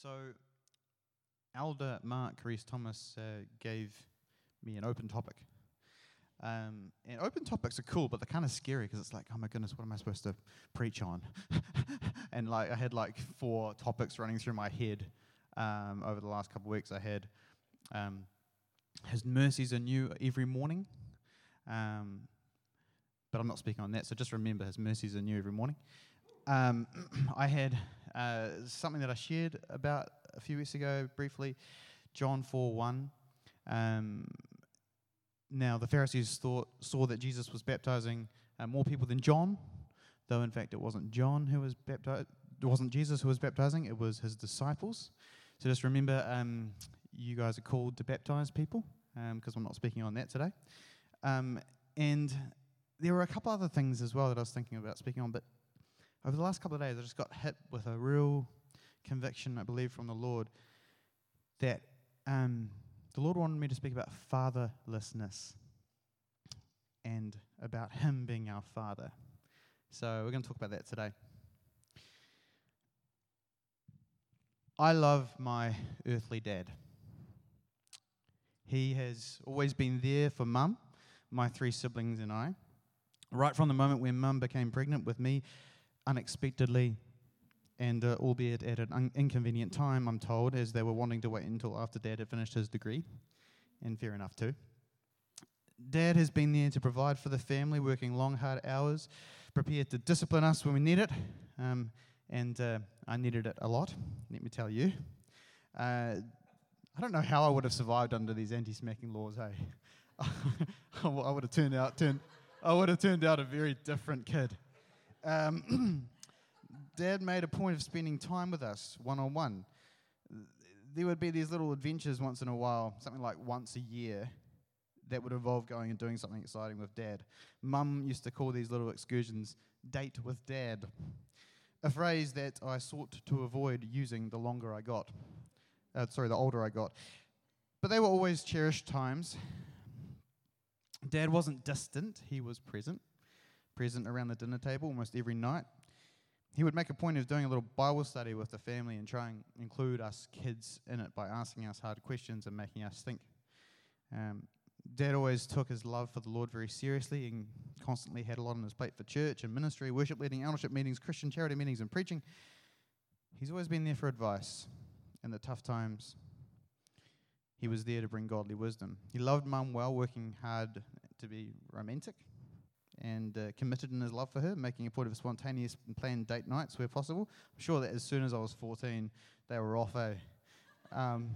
So, Elder Mark Reese Thomas uh, gave me an open topic. Um, and open topics are cool, but they're kind of scary because it's like, oh my goodness, what am I supposed to preach on? and like, I had like four topics running through my head um, over the last couple of weeks. I had um, His mercies are new every morning, um, but I'm not speaking on that. So just remember, His mercies are new every morning. Um, I had uh, something that I shared about a few weeks ago briefly, John 4 1. Um, now, the Pharisees thought, saw that Jesus was baptizing uh, more people than John, though in fact it wasn't John who was baptized, it wasn't Jesus who was baptizing, it was his disciples. So just remember, um, you guys are called to baptize people, because um, I'm not speaking on that today. Um, and there were a couple other things as well that I was thinking about speaking on, but over the last couple of days, I just got hit with a real conviction, I believe, from the Lord that um, the Lord wanted me to speak about fatherlessness and about Him being our Father. So we're going to talk about that today. I love my earthly dad. He has always been there for mum, my three siblings, and I. Right from the moment when mum became pregnant with me, unexpectedly, and uh, albeit at an un- inconvenient time, I'm told, as they were wanting to wait until after Dad had finished his degree, and fair enough too. Dad has been there to provide for the family, working long, hard hours, prepared to discipline us when we need it, um, and uh, I needed it a lot, let me tell you. Uh, I don't know how I would have survived under these anti-smacking laws. Hey, I would have turned out turned, I would have turned out a very different kid. Um, Dad made a point of spending time with us one on one. There would be these little adventures once in a while, something like once a year, that would involve going and doing something exciting with Dad. Mum used to call these little excursions date with Dad, a phrase that I sought to avoid using the longer I got. Uh, sorry, the older I got. But they were always cherished times. Dad wasn't distant, he was present present around the dinner table almost every night. He would make a point of doing a little Bible study with the family and try and include us kids in it by asking us hard questions and making us think. Um, Dad always took his love for the Lord very seriously and constantly had a lot on his plate for church and ministry, worship leading, eldership meetings, Christian charity meetings, and preaching. He's always been there for advice in the tough times. He was there to bring godly wisdom. He loved mum well, working hard to be romantic and uh, committed in his love for her, making a point of spontaneous and planned date nights where possible. I'm sure that as soon as I was 14, they were off, eh? Um,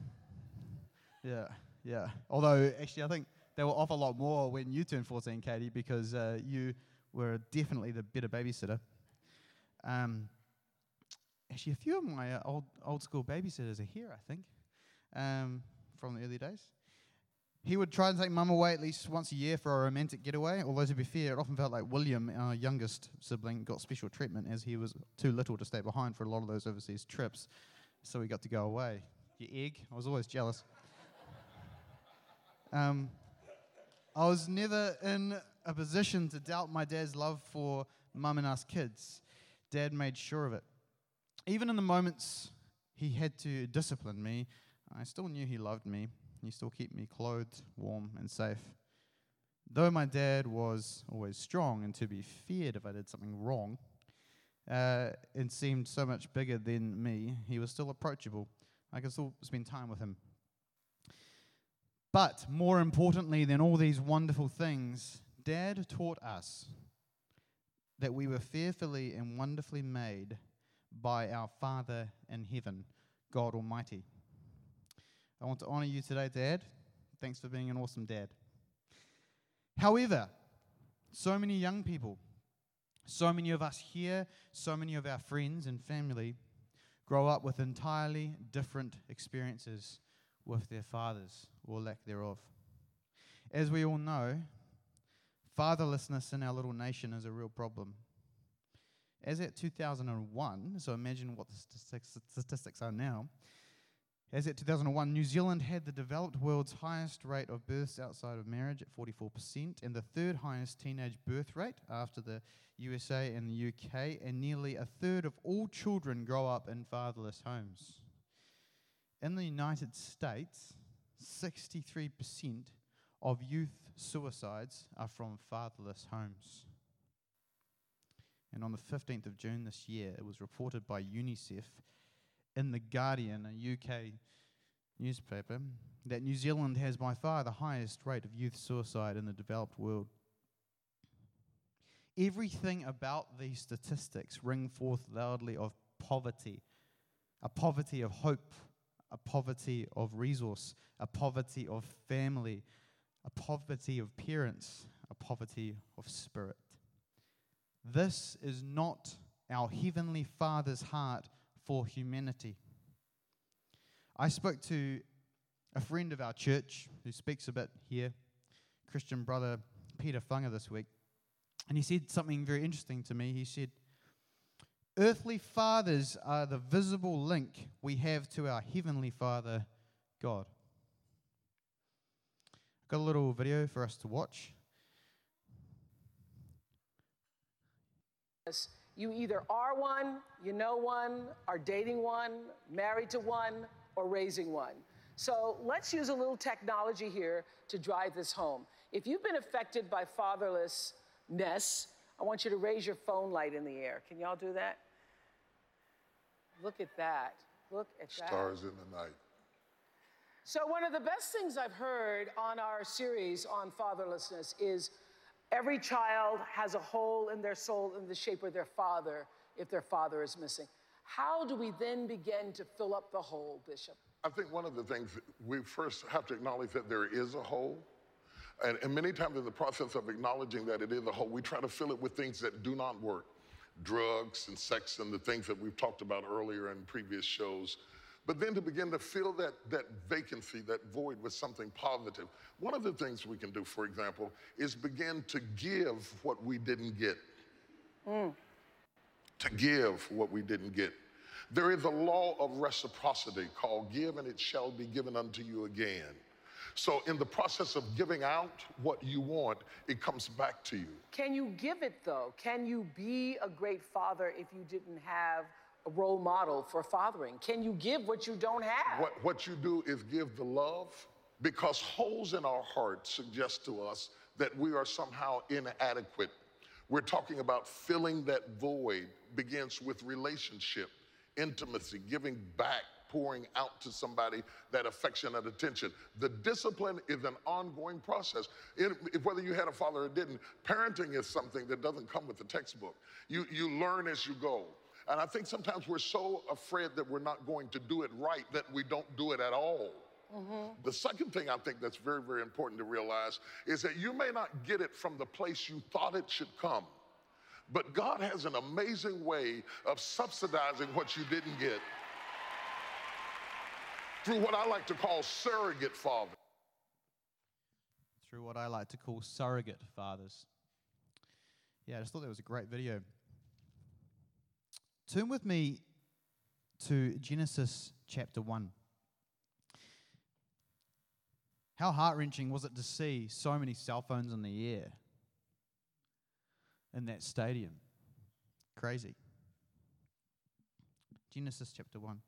yeah, yeah. Although, actually, I think they were off a lot more when you turned 14, Katie, because uh, you were definitely the better babysitter. Um, actually, a few of my uh, old, old school babysitters are here, I think, um, from the early days. He would try and take mum away at least once a year for a romantic getaway, although to be fair, it often felt like William, our youngest sibling, got special treatment as he was too little to stay behind for a lot of those overseas trips. So he got to go away. Your egg, I was always jealous. um, I was never in a position to doubt my dad's love for mum and us kids. Dad made sure of it. Even in the moments he had to discipline me, I still knew he loved me he still keep me clothed, warm, and safe. Though my dad was always strong and to be feared if I did something wrong, uh, and seemed so much bigger than me, he was still approachable. I could still spend time with him. But more importantly than all these wonderful things, Dad taught us that we were fearfully and wonderfully made by our Father in heaven, God Almighty. I want to honor you today, Dad. Thanks for being an awesome dad. However, so many young people, so many of us here, so many of our friends and family grow up with entirely different experiences with their fathers or lack thereof. As we all know, fatherlessness in our little nation is a real problem. As at 2001, so imagine what the statistics are now, as at 2001, New Zealand had the developed world's highest rate of births outside of marriage at 44%, and the third highest teenage birth rate after the USA and the UK, and nearly a third of all children grow up in fatherless homes. In the United States, 63% of youth suicides are from fatherless homes. And on the 15th of June this year, it was reported by UNICEF in The Guardian, a UK newspaper, that New Zealand has by far the highest rate of youth suicide in the developed world. Everything about these statistics ring forth loudly of poverty, a poverty of hope, a poverty of resource, a poverty of family, a poverty of parents, a poverty of spirit. This is not our Heavenly Father's heart for humanity. I spoke to a friend of our church who speaks a bit here, Christian brother Peter Funger, this week, and he said something very interesting to me. He said, Earthly fathers are the visible link we have to our Heavenly Father, God. I've got a little video for us to watch. You either are one, you know one, are dating one, married to one, or raising one. So let's use a little technology here to drive this home. If you've been affected by fatherlessness, I want you to raise your phone light in the air. Can y'all do that? Look at that. Look at Stars that. Stars in the night. So, one of the best things I've heard on our series on fatherlessness is every child has a hole in their soul in the shape of their father if their father is missing. How do we then begin to fill up the hole, Bishop? I think one of the things we first have to acknowledge that there is a hole. And, and, many times in the process of acknowledging that it is a hole, we try to fill it with things that do not work drugs and sex and the things that we've talked about earlier in previous shows. But then to begin to fill that, that vacancy, that void with something positive. One of the things we can do, for example, is begin to give what we didn't get. Mm. To give what we didn't get. There is a law of reciprocity called give and it shall be given unto you again. So, in the process of giving out what you want, it comes back to you. Can you give it though? Can you be a great father if you didn't have role model for fathering? Can you give what you don't have? What, what you do is give the love because holes in our heart suggest to us that we are somehow inadequate. We're talking about filling that void begins with relationship, intimacy, giving back pouring out to somebody that affection and attention. The discipline is an ongoing process. It, whether you had a father or didn't, parenting is something that doesn't come with the textbook. You, you learn as you go. And I think sometimes we're so afraid that we're not going to do it right that we don't do it at all. Mm-hmm. The second thing I think that's very, very important to realize is that you may not get it from the place you thought it should come, but God has an amazing way of subsidizing what you didn't get through what I like to call surrogate fathers. Through what I like to call surrogate fathers. Yeah, I just thought that was a great video. Turn with me to Genesis chapter 1. How heart wrenching was it to see so many cell phones in the air in that stadium? Crazy. Genesis chapter 1.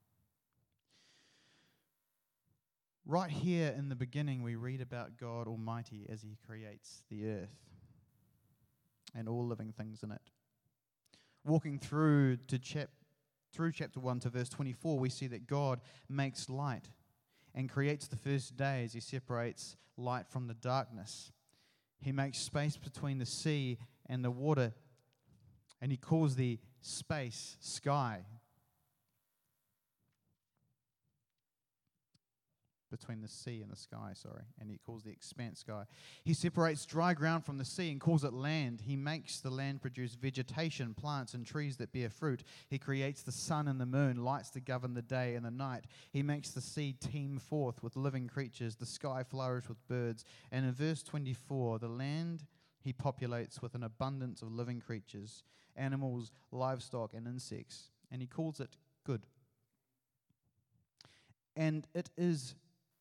Right here in the beginning, we read about God Almighty as He creates the earth and all living things in it. Walking through to chap- through chapter 1 to verse 24, we see that God makes light and creates the first day as He separates light from the darkness. He makes space between the sea and the water, and He calls the space sky. Between the sea and the sky, sorry, and he calls the expanse sky. He separates dry ground from the sea and calls it land. He makes the land produce vegetation, plants, and trees that bear fruit. He creates the sun and the moon, lights to govern the day and the night. He makes the sea teem forth with living creatures, the sky flourish with birds. And in verse 24, the land he populates with an abundance of living creatures, animals, livestock, and insects. And he calls it good. And it is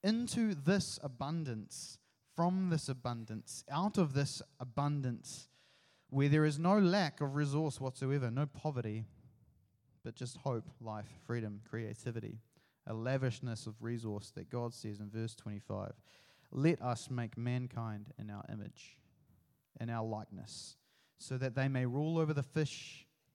into this abundance, from this abundance, out of this abundance, where there is no lack of resource whatsoever, no poverty, but just hope, life, freedom, creativity, a lavishness of resource that God says in verse 25 Let us make mankind in our image, in our likeness, so that they may rule over the fish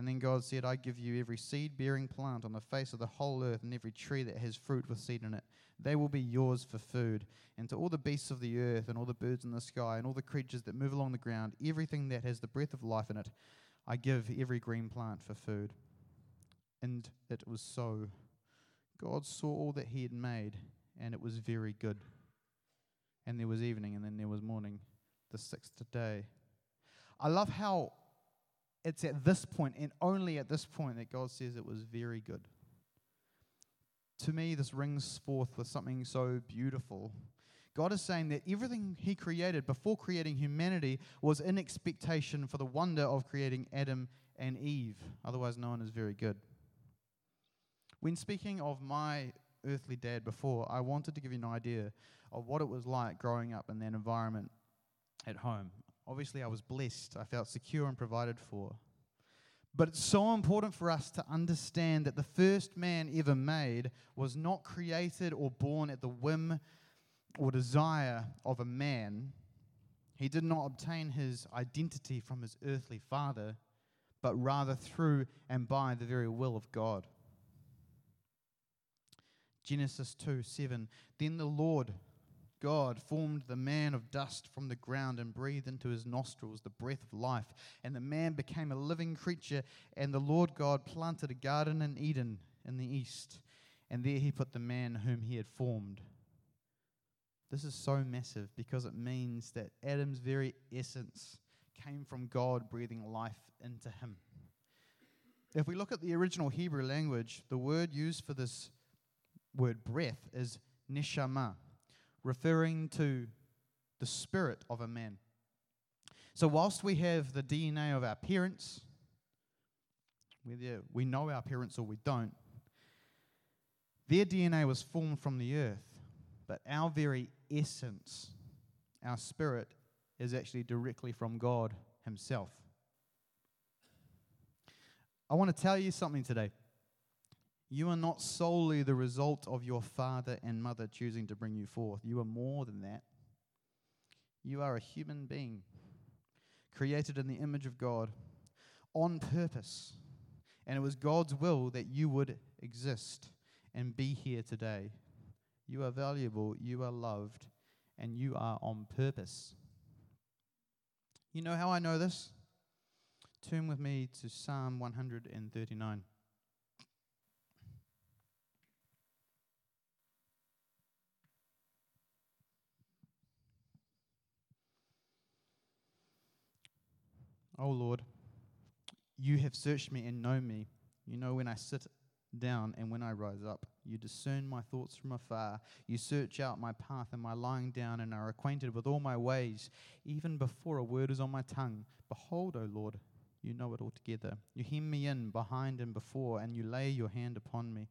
And then God said, I give you every seed bearing plant on the face of the whole earth and every tree that has fruit with seed in it. They will be yours for food. And to all the beasts of the earth and all the birds in the sky and all the creatures that move along the ground, everything that has the breath of life in it, I give every green plant for food. And it was so. God saw all that he had made, and it was very good. And there was evening, and then there was morning, the sixth day. I love how it's at this point, and only at this point, that God says it was very good. To me, this rings forth with something so beautiful. God is saying that everything He created before creating humanity was in expectation for the wonder of creating Adam and Eve, otherwise known as very good. When speaking of my earthly dad before, I wanted to give you an idea of what it was like growing up in that environment at home. Obviously, I was blessed, I felt secure and provided for. But it's so important for us to understand that the first man ever made was not created or born at the whim or desire of a man. He did not obtain his identity from his earthly father, but rather through and by the very will of God. Genesis 2 7. Then the Lord God formed the man of dust from the ground and breathed into his nostrils the breath of life. And the man became a living creature. And the Lord God planted a garden in Eden in the east. And there he put the man whom he had formed. This is so massive because it means that Adam's very essence came from God breathing life into him. If we look at the original Hebrew language, the word used for this word breath is neshama, referring to the spirit of a man. So, whilst we have the DNA of our parents, whether we know our parents or we don't, their DNA was formed from the earth, but our very essence, our spirit, is actually directly from God Himself. I want to tell you something today. You are not solely the result of your father and mother choosing to bring you forth. You are more than that. You are a human being created in the image of God on purpose. And it was God's will that you would exist and be here today. You are valuable, you are loved, and you are on purpose. You know how I know this? Turn with me to Psalm 139. O oh Lord, you have searched me and know me. You know when I sit down and when I rise up. You discern my thoughts from afar. You search out my path and my lying down and are acquainted with all my ways, even before a word is on my tongue. Behold, O Lord, you know it altogether. You hem me in behind and before, and you lay your hand upon me.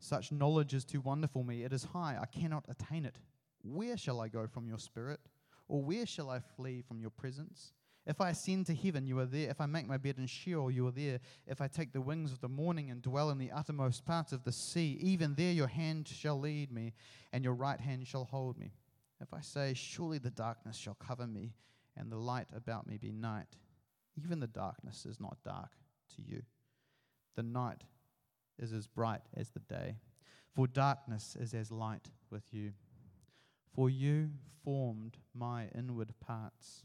Such knowledge is too wonderful me. It is high, I cannot attain it. Where shall I go from your spirit? Or where shall I flee from your presence? If I ascend to heaven, you are there. If I make my bed in Sheol, you are there. If I take the wings of the morning and dwell in the uttermost parts of the sea, even there your hand shall lead me, and your right hand shall hold me. If I say, Surely the darkness shall cover me, and the light about me be night, even the darkness is not dark to you. The night is as bright as the day, for darkness is as light with you. For you formed my inward parts.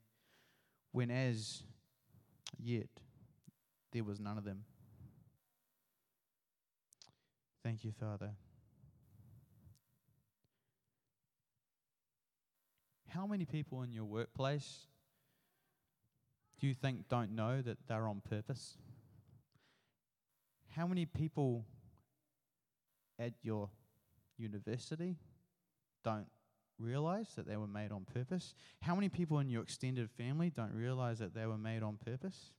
when as yet there was none of them. Thank you, Father. How many people in your workplace do you think don't know that they're on purpose? How many people at your university don't realize that they were made on purpose? How many people in your extended family don't realize that they were made on purpose?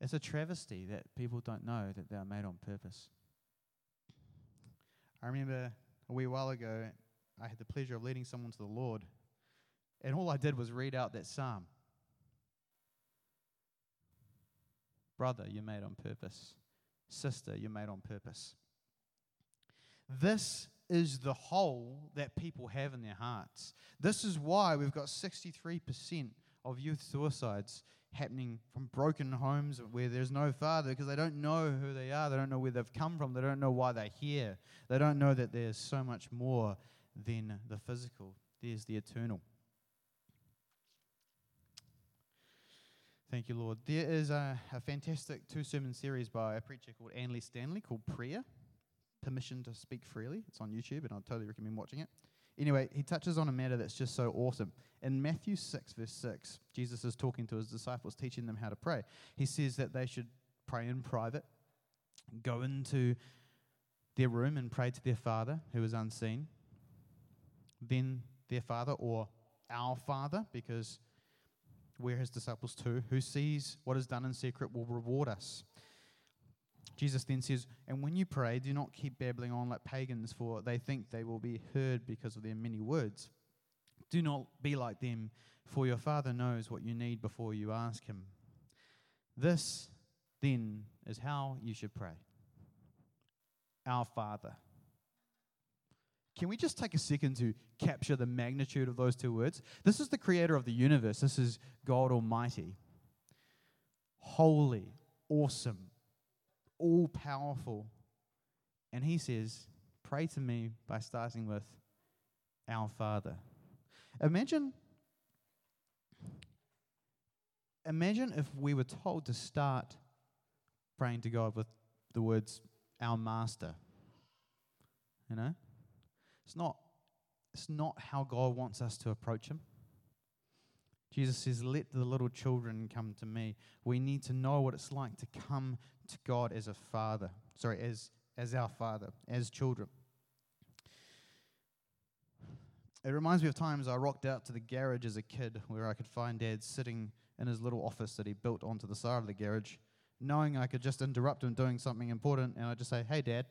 It's a travesty that people don't know that they are made on purpose. I remember a wee while ago, I had the pleasure of leading someone to the Lord, and all I did was read out that psalm. Brother, you're made on purpose. Sister, you're made on purpose. This is the hole that people have in their hearts. This is why we've got 63% of youth suicides happening from broken homes where there's no father because they don't know who they are. They don't know where they've come from. They don't know why they're here. They don't know that there's so much more than the physical, there's the eternal. Thank you, Lord. There is a, a fantastic two sermon series by a preacher called Andy Stanley called Prayer Permission to Speak Freely. It's on YouTube, and I'd totally recommend watching it. Anyway, he touches on a matter that's just so awesome. In Matthew 6, verse 6, Jesus is talking to his disciples, teaching them how to pray. He says that they should pray in private, go into their room and pray to their Father who is unseen. Then their Father, or our Father, because we're his disciples too, who sees what is done in secret will reward us. Jesus then says, And when you pray, do not keep babbling on like pagans, for they think they will be heard because of their many words. Do not be like them, for your Father knows what you need before you ask Him. This, then, is how you should pray Our Father. Can we just take a second to capture the magnitude of those two words? This is the creator of the universe. This is God Almighty. Holy, awesome, all powerful. And he says, Pray to me by starting with our Father. Imagine. Imagine if we were told to start praying to God with the words, our master. You know? It's not, it's not how God wants us to approach Him. Jesus says, Let the little children come to me. We need to know what it's like to come to God as a father. Sorry, as, as our father, as children. It reminds me of times I rocked out to the garage as a kid where I could find dad sitting in his little office that he built onto the side of the garage, knowing I could just interrupt him doing something important and I'd just say, Hey, dad.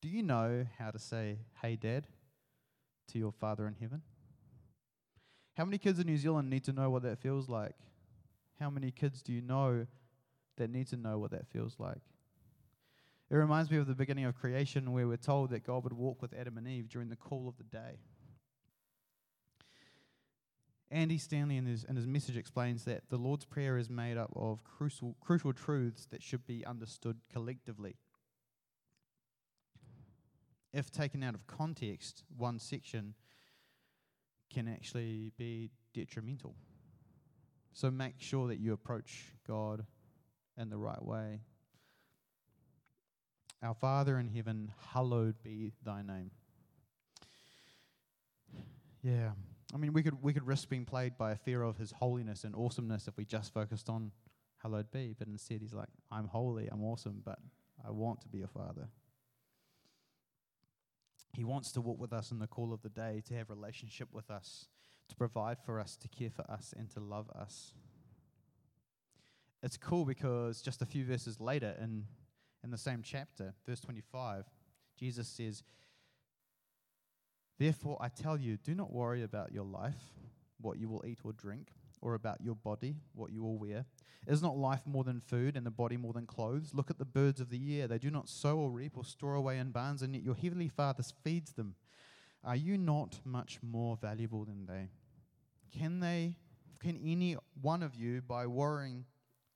Do you know how to say, Hey, Dad, to your Father in heaven? How many kids in New Zealand need to know what that feels like? How many kids do you know that need to know what that feels like? It reminds me of the beginning of creation where we're told that God would walk with Adam and Eve during the cool of the day. Andy Stanley in his, in his message explains that the Lord's Prayer is made up of crucial, crucial truths that should be understood collectively if taken out of context, one section can actually be detrimental. So make sure that you approach God in the right way. Our Father in heaven, hallowed be thy name. Yeah. I mean, we could, we could risk being played by a fear of his holiness and awesomeness if we just focused on hallowed be, but instead he's like, I'm holy, I'm awesome, but I want to be a father. He wants to walk with us in the call of the day, to have relationship with us, to provide for us, to care for us, and to love us. It's cool because just a few verses later in, in the same chapter, verse 25, Jesus says, Therefore I tell you, do not worry about your life, what you will eat or drink or about your body, what you will wear? Is not life more than food, and the body more than clothes? Look at the birds of the air. They do not sow or reap or store away in barns, and yet your heavenly Father feeds them. Are you not much more valuable than they? Can they, can any one of you, by worrying,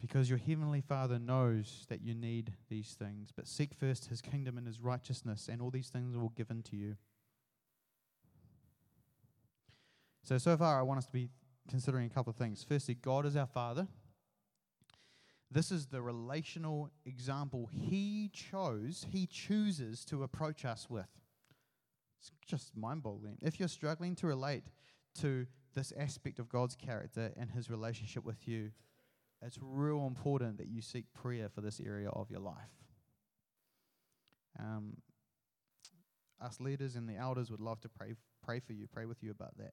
Because your heavenly Father knows that you need these things. But seek first his kingdom and his righteousness, and all these things will be given to you. So, so far, I want us to be considering a couple of things. Firstly, God is our Father. This is the relational example He chose, He chooses to approach us with. It's just mind boggling. If you're struggling to relate to this aspect of God's character and His relationship with you, it's real important that you seek prayer for this area of your life. Um, us leaders and the elders would love to pray pray for you, pray with you about that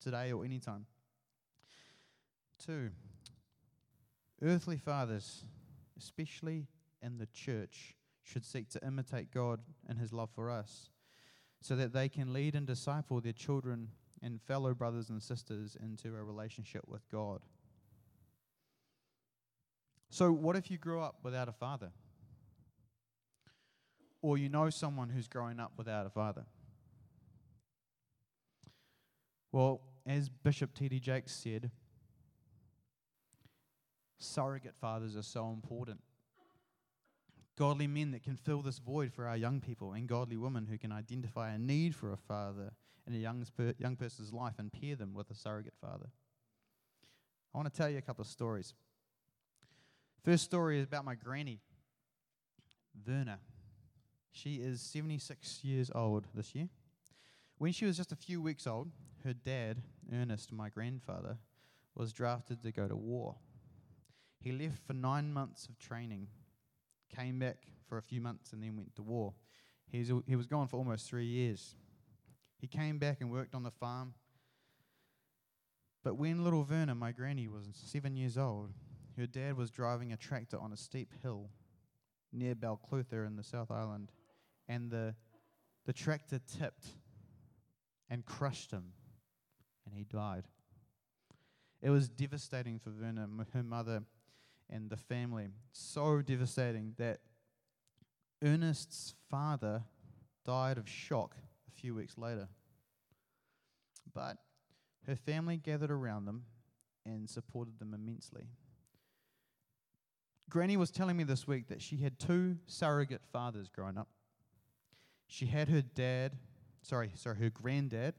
today or anytime. Two, earthly fathers, especially in the church, should seek to imitate God and His love for us so that they can lead and disciple their children and fellow brothers and sisters into a relationship with God. So, what if you grew up without a father? Or you know someone who's growing up without a father? Well, as Bishop T.D. Jakes said, surrogate fathers are so important. Godly men that can fill this void for our young people, and godly women who can identify a need for a father in a young, young person's life and pair them with a surrogate father. I want to tell you a couple of stories. First story is about my granny, Verna. She is 76 years old this year. When she was just a few weeks old, her dad, Ernest, my grandfather, was drafted to go to war. He left for nine months of training, came back for a few months, and then went to war. He's, he was gone for almost three years. He came back and worked on the farm. But when little Verna, my granny, was seven years old, her dad was driving a tractor on a steep hill near Balclutha in the South Island, and the, the tractor tipped and crushed him, and he died. It was devastating for Verna, her mother, and the family. So devastating that Ernest's father died of shock a few weeks later. But her family gathered around them and supported them immensely. Granny was telling me this week that she had two surrogate fathers growing up. She had her dad, sorry, sorry, her granddad,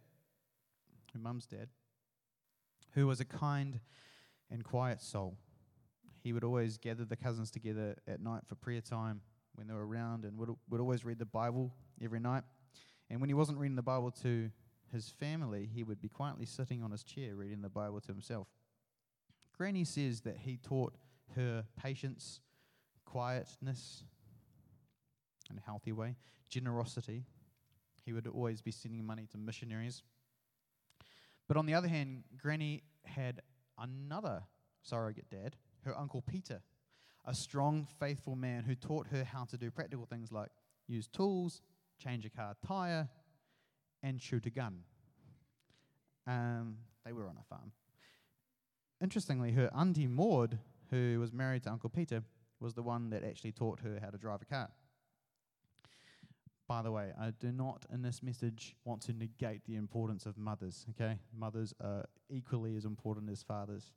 her mum's dad, who was a kind and quiet soul. He would always gather the cousins together at night for prayer time when they were around and would, would always read the Bible every night. And when he wasn't reading the Bible to his family, he would be quietly sitting on his chair reading the Bible to himself. Granny says that he taught her patience, quietness, in a healthy way, generosity. He would always be sending money to missionaries. But on the other hand, Granny had another surrogate dad, her Uncle Peter, a strong, faithful man who taught her how to do practical things like use tools, change a car tire, and shoot a gun. Um, they were on a farm. Interestingly, her auntie Maud who was married to Uncle Peter, was the one that actually taught her how to drive a car. By the way, I do not in this message want to negate the importance of mothers, okay? Mothers are equally as important as fathers.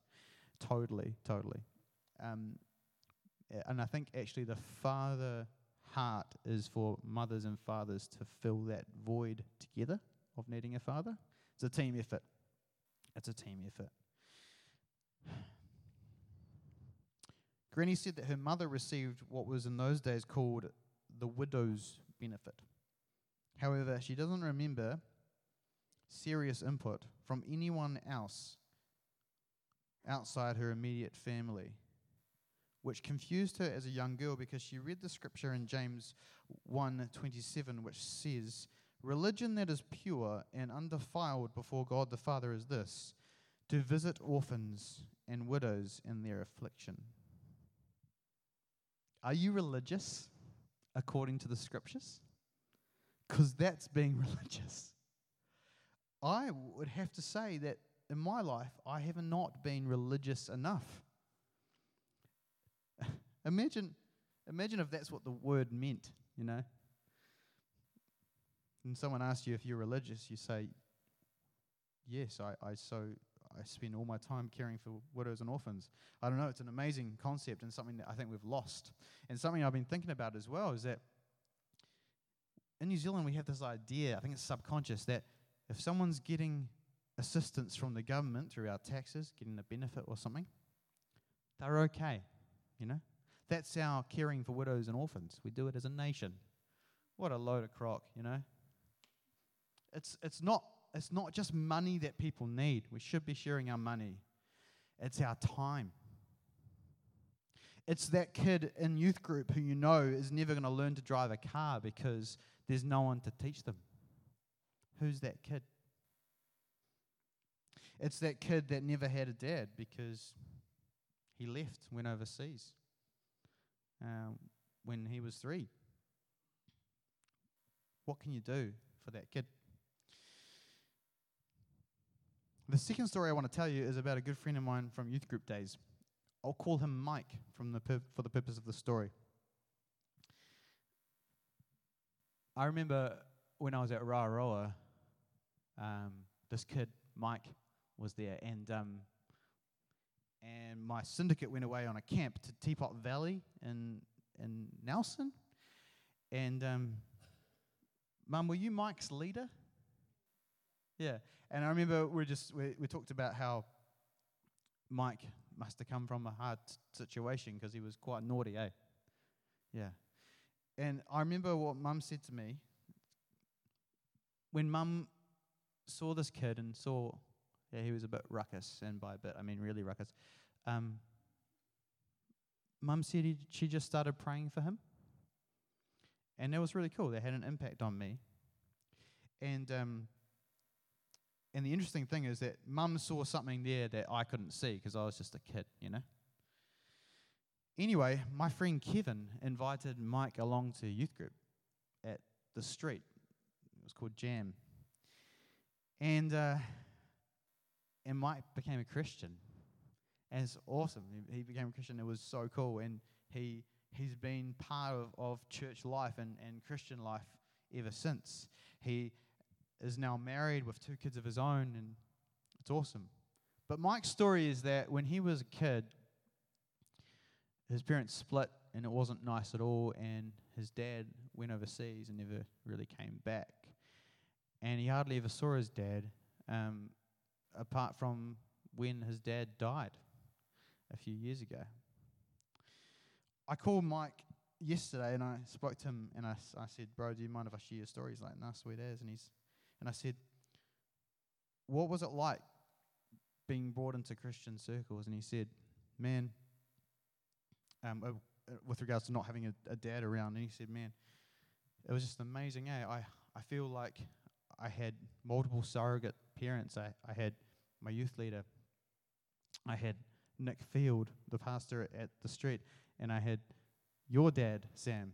Totally, totally. Um, and I think actually the father heart is for mothers and fathers to fill that void together of needing a father. It's a team effort. It's a team effort. Granny said that her mother received what was in those days called the widow's benefit. However, she doesn't remember serious input from anyone else outside her immediate family, which confused her as a young girl because she read the scripture in James 1:27 which says, "Religion that is pure and undefiled before God the Father is this: to visit orphans and widows in their affliction." Are you religious according to the scriptures? Because that's being religious. I would have to say that in my life, I have not been religious enough. imagine, imagine if that's what the word meant, you know. And someone asks you if you're religious, you say, Yes, I, I so I spend all my time caring for widows and orphans. I don't know, it's an amazing concept and something that I think we've lost. And something I've been thinking about as well is that in New Zealand we have this idea, I think it's subconscious, that if someone's getting assistance from the government through our taxes, getting a benefit or something, they're okay, you know? That's our caring for widows and orphans. We do it as a nation. What a load of crock, you know? It's, it's, not, it's not just money that people need. We should be sharing our money, it's our time. It's that kid in youth group who you know is never going to learn to drive a car because there's no one to teach them. Who's that kid? It's that kid that never had a dad because he left, went overseas um, when he was three. What can you do for that kid? The second story I want to tell you is about a good friend of mine from youth group days. I'll call him Mike from the pur- for the purpose of the story. I remember when I was at Rararoa, um, this kid, Mike, was there, and um, and my syndicate went away on a camp to Teapot Valley in in Nelson, and um, Mum, were you Mike's leader? Yeah, and I remember we just we, we talked about how Mike must have come from a hard situation because he was quite naughty, eh? Yeah, and I remember what Mum said to me when Mum saw this kid and saw, yeah, he was a bit ruckus, and by a bit I mean really ruckus. Um, Mum said he, she just started praying for him, and that was really cool. That had an impact on me, and um, and the interesting thing is that Mum saw something there that I couldn't see because I was just a kid, you know. Anyway, my friend Kevin invited Mike along to youth group at the street. It was called Jam. And, uh, and Mike became a Christian. And it's awesome. He, he became a Christian. It was so cool. And he, he's been part of, of church life and, and Christian life ever since. He is now married with two kids of his own, and it's awesome. But Mike's story is that when he was a kid, his parents split and it wasn't nice at all, and his dad went overseas and never really came back. And he hardly ever saw his dad, um, apart from when his dad died a few years ago. I called Mike yesterday and I spoke to him and I, I said, Bro, do you mind if I share your story? He's like, Nah, sweet as. And, he's, and I said, What was it like being brought into Christian circles? And he said, Man, um, uh, with regards to not having a, a, dad around, and he said, "Man, it was just amazing. Eh? I I feel like I had multiple surrogate parents. I I had my youth leader. I had Nick Field, the pastor at the street, and I had your dad, Sam,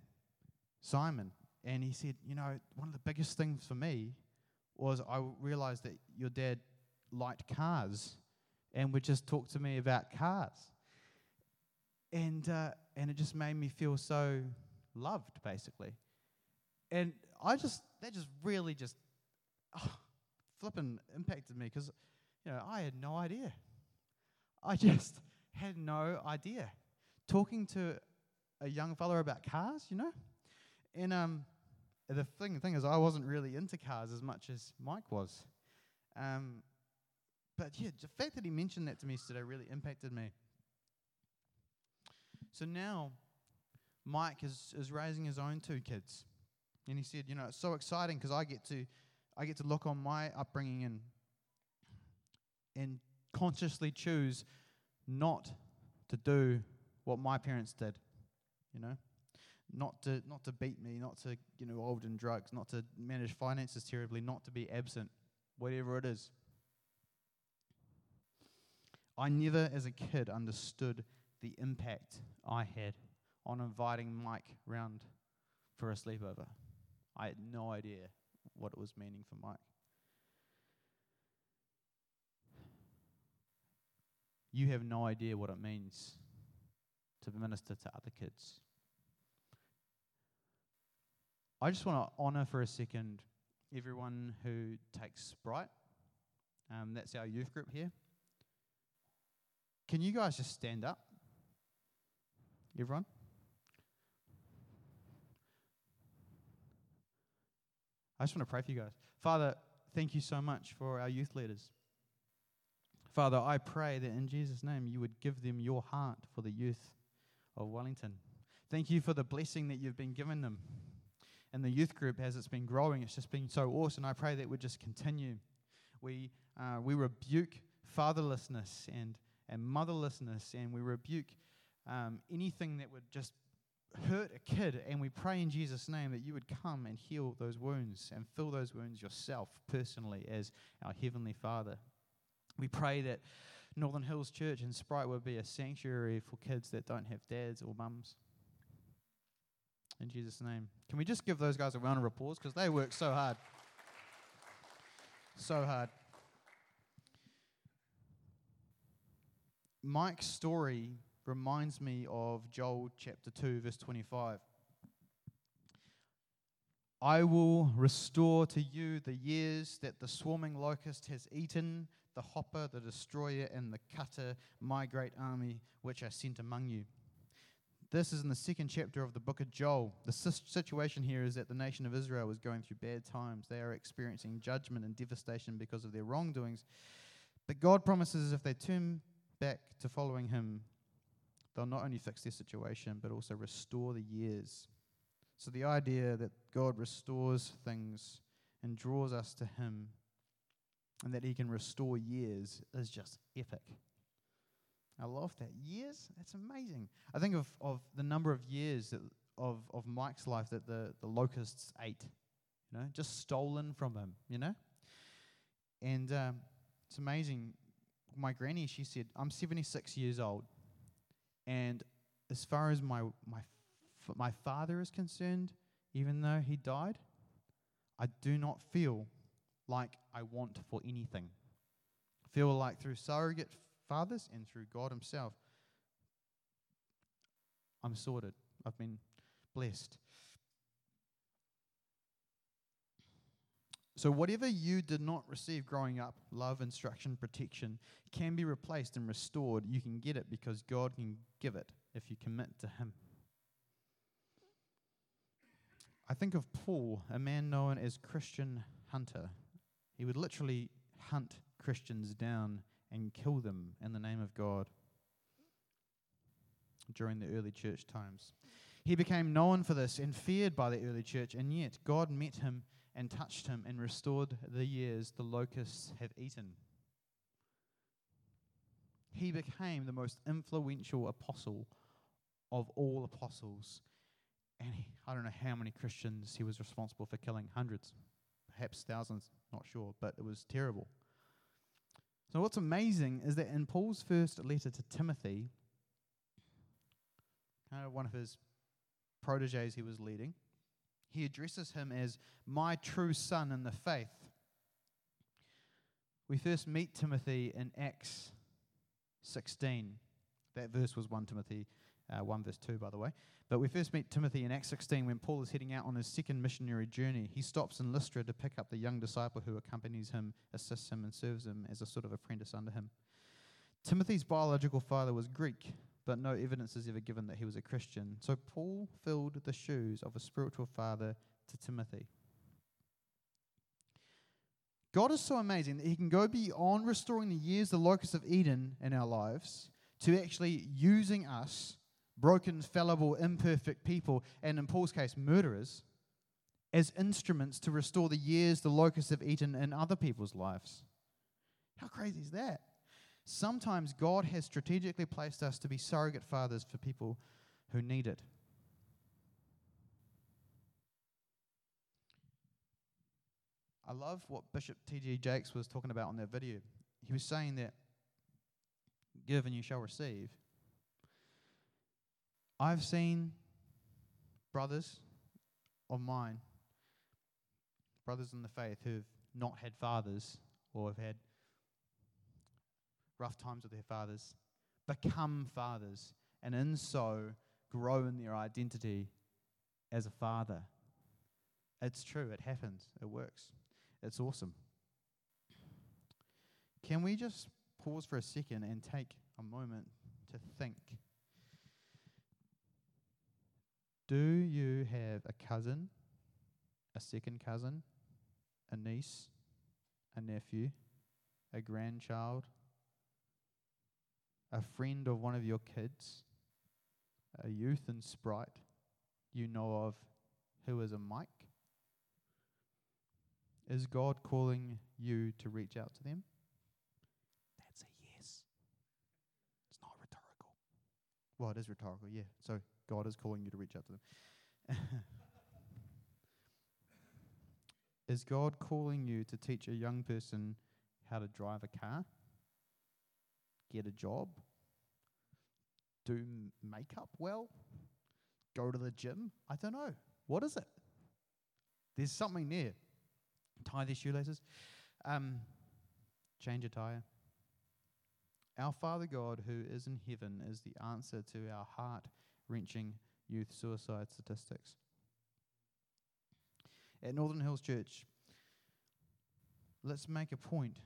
Simon. And he said, you know, one of the biggest things for me was I realized that your dad liked cars and would just talk to me about cars and uh, and it just made me feel so loved, basically. And I just that just really just oh, flipping impacted me because you know I had no idea. I just had no idea. Talking to a young fella about cars, you know, and um, the thing the thing is I wasn't really into cars as much as Mike was. Um, but yeah, the fact that he mentioned that to me today really impacted me. So now Mike is, is raising his own two kids. And he said, you know, it's so exciting because I get to I get to look on my upbringing and and consciously choose not to do what my parents did, you know, not to not to beat me, not to you know involved in drugs, not to manage finances terribly, not to be absent, whatever it is. I never, as a kid, understood the impact I had on inviting Mike round for a sleepover. I had no idea what it was meaning for Mike. You have no idea what it means to minister to other kids. I just want to honor for a second everyone who takes Sprite. Um, that's our youth group here. Can you guys just stand up? Everyone? I just want to pray for you guys. Father, thank you so much for our youth leaders. Father, I pray that in Jesus' name you would give them your heart for the youth of Wellington. Thank you for the blessing that you've been given them. And the youth group, as it's been growing, it's just been so awesome. I pray that would just continue. We, uh, we rebuke fatherlessness and, and motherlessness, and we rebuke um, anything that would just hurt a kid. And we pray in Jesus' name that you would come and heal those wounds and fill those wounds yourself personally as our Heavenly Father. We pray that Northern Hills Church and Sprite would be a sanctuary for kids that don't have dads or mums. In Jesus' name. Can we just give those guys a round of applause? Because they work so hard. So hard. Mike's story reminds me of Joel chapter 2, verse 25. I will restore to you the years that the swarming locust has eaten, the hopper, the destroyer, and the cutter, my great army, which I sent among you. This is in the second chapter of the book of Joel. The situation here is that the nation of Israel is going through bad times. They are experiencing judgment and devastation because of their wrongdoings. But God promises if they turn back to following Him, they'll not only fix their situation, but also restore the years. So the idea that God restores things and draws us to Him and that He can restore years is just epic. I love that. Years? That's amazing. I think of, of the number of years that, of, of Mike's life that the, the locusts ate, you know, just stolen from him, you know? And um, it's amazing. My granny, she said, I'm 76 years old. And as far as my, my, f- my father is concerned, even though he died, I do not feel like I want for anything. Feel like through surrogate fathers and through God Himself, I'm sorted. I've been blessed. So, whatever you did not receive growing up love, instruction, protection can be replaced and restored. You can get it because God can give it if you commit to Him. I think of Paul, a man known as Christian Hunter. He would literally hunt Christians down and kill them in the name of God during the early church times. He became known for this and feared by the early church, and yet God met him and touched him and restored the years the locusts have eaten. He became the most influential apostle of all apostles. And he, I don't know how many Christians he was responsible for killing hundreds, perhaps thousands, not sure, but it was terrible. So, what's amazing is that in Paul's first letter to Timothy, kind of one of his proteges he was leading, he addresses him as my true son in the faith. We first meet Timothy in Acts 16. That verse was 1 Timothy uh, 1 verse 2, by the way. But we first meet Timothy in Acts 16 when Paul is heading out on his second missionary journey. He stops in Lystra to pick up the young disciple who accompanies him, assists him, and serves him as a sort of apprentice under him. Timothy's biological father was Greek, but no evidence is ever given that he was a Christian. So Paul filled the shoes of a spiritual father to Timothy. God is so amazing that he can go beyond restoring the years, the locusts have eaten in our lives, to actually using us broken, fallible, imperfect people, and in Paul's case, murderers, as instruments to restore the years the locusts have eaten in other people's lives. How crazy is that? Sometimes God has strategically placed us to be surrogate fathers for people who need it. I love what Bishop T.D. Jakes was talking about on that video. He was saying that give and you shall receive. I've seen brothers of mine, brothers in the faith, who've not had fathers or have had rough times with their fathers, become fathers, and in so grow in their identity as a father. It's true, it happens, it works. It's awesome. Can we just pause for a second and take a moment to think? Do you have a cousin, a second cousin, a niece, a nephew, a grandchild, a friend of one of your kids, a youth and Sprite you know of who is a Mike? Is God calling you to reach out to them? That's a yes. It's not rhetorical. Well, it is rhetorical, yeah. So God is calling you to reach out to them. is God calling you to teach a young person how to drive a car, get a job, do makeup well, go to the gym? I don't know. What is it? There's something there. Tie their shoelaces. Um, change a tire. Our Father God, who is in heaven, is the answer to our heart wrenching youth suicide statistics. At Northern Hills Church, let's make a point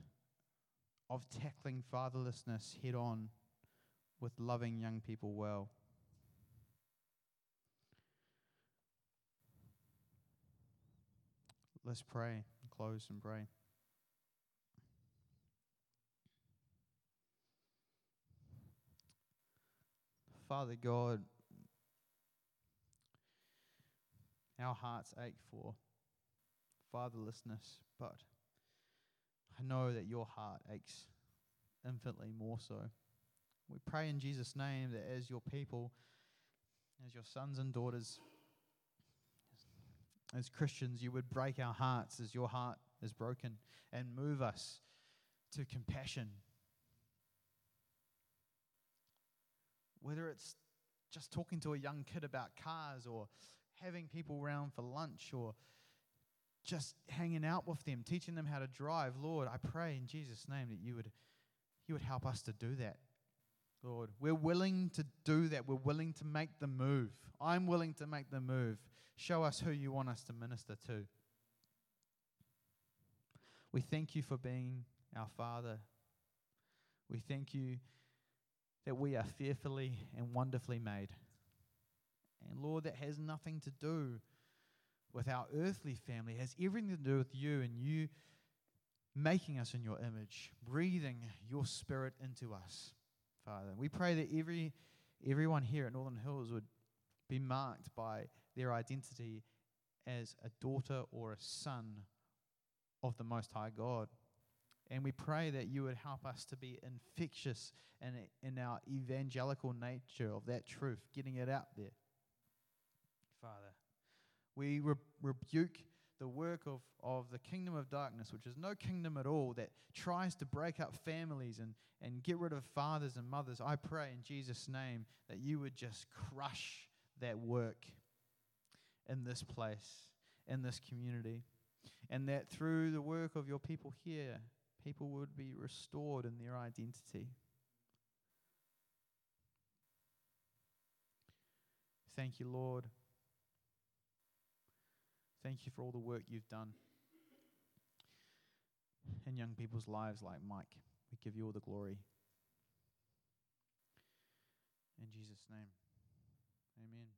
of tackling fatherlessness head on with loving young people well. Let's pray, close and pray. Father God, our hearts ache for fatherlessness, but I know that your heart aches infinitely more so. We pray in Jesus' name that as your people, as your sons and daughters, as Christians, you would break our hearts as your heart is broken and move us to compassion. Whether it's just talking to a young kid about cars or having people around for lunch or just hanging out with them, teaching them how to drive, Lord, I pray in Jesus' name that you would, you would help us to do that. Lord, we're willing to do that. We're willing to make the move. I'm willing to make the move. Show us who you want us to minister to. We thank you for being our Father. We thank you that we are fearfully and wonderfully made. And Lord, that has nothing to do with our earthly family, it has everything to do with you and you making us in your image, breathing your spirit into us, Father. We pray that every everyone here at Northern Hills would be marked by their identity as a daughter or a son of the Most High God. And we pray that you would help us to be infectious in, in our evangelical nature of that truth, getting it out there. Father, we re- rebuke the work of, of the kingdom of darkness, which is no kingdom at all, that tries to break up families and, and get rid of fathers and mothers. I pray in Jesus' name that you would just crush that work in this place, in this community. And that through the work of your people here, people would be restored in their identity. Thank you, Lord. Thank you for all the work you've done in young people's lives like Mike. We give you all the glory. In Jesus' name, amen.